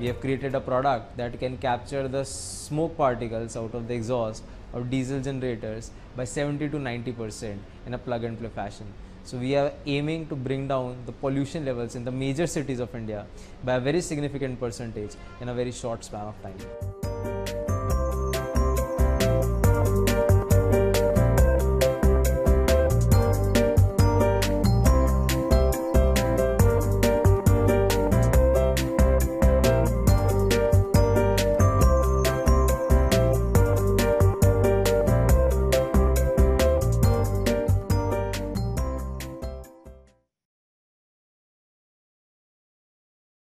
We have created a product that can capture the smoke particles out of the exhaust of diesel generators by 70 to 90 percent in a plug and play fashion. So we are aiming to bring down the pollution levels in the major cities of India by a very significant percentage in a very short span of time.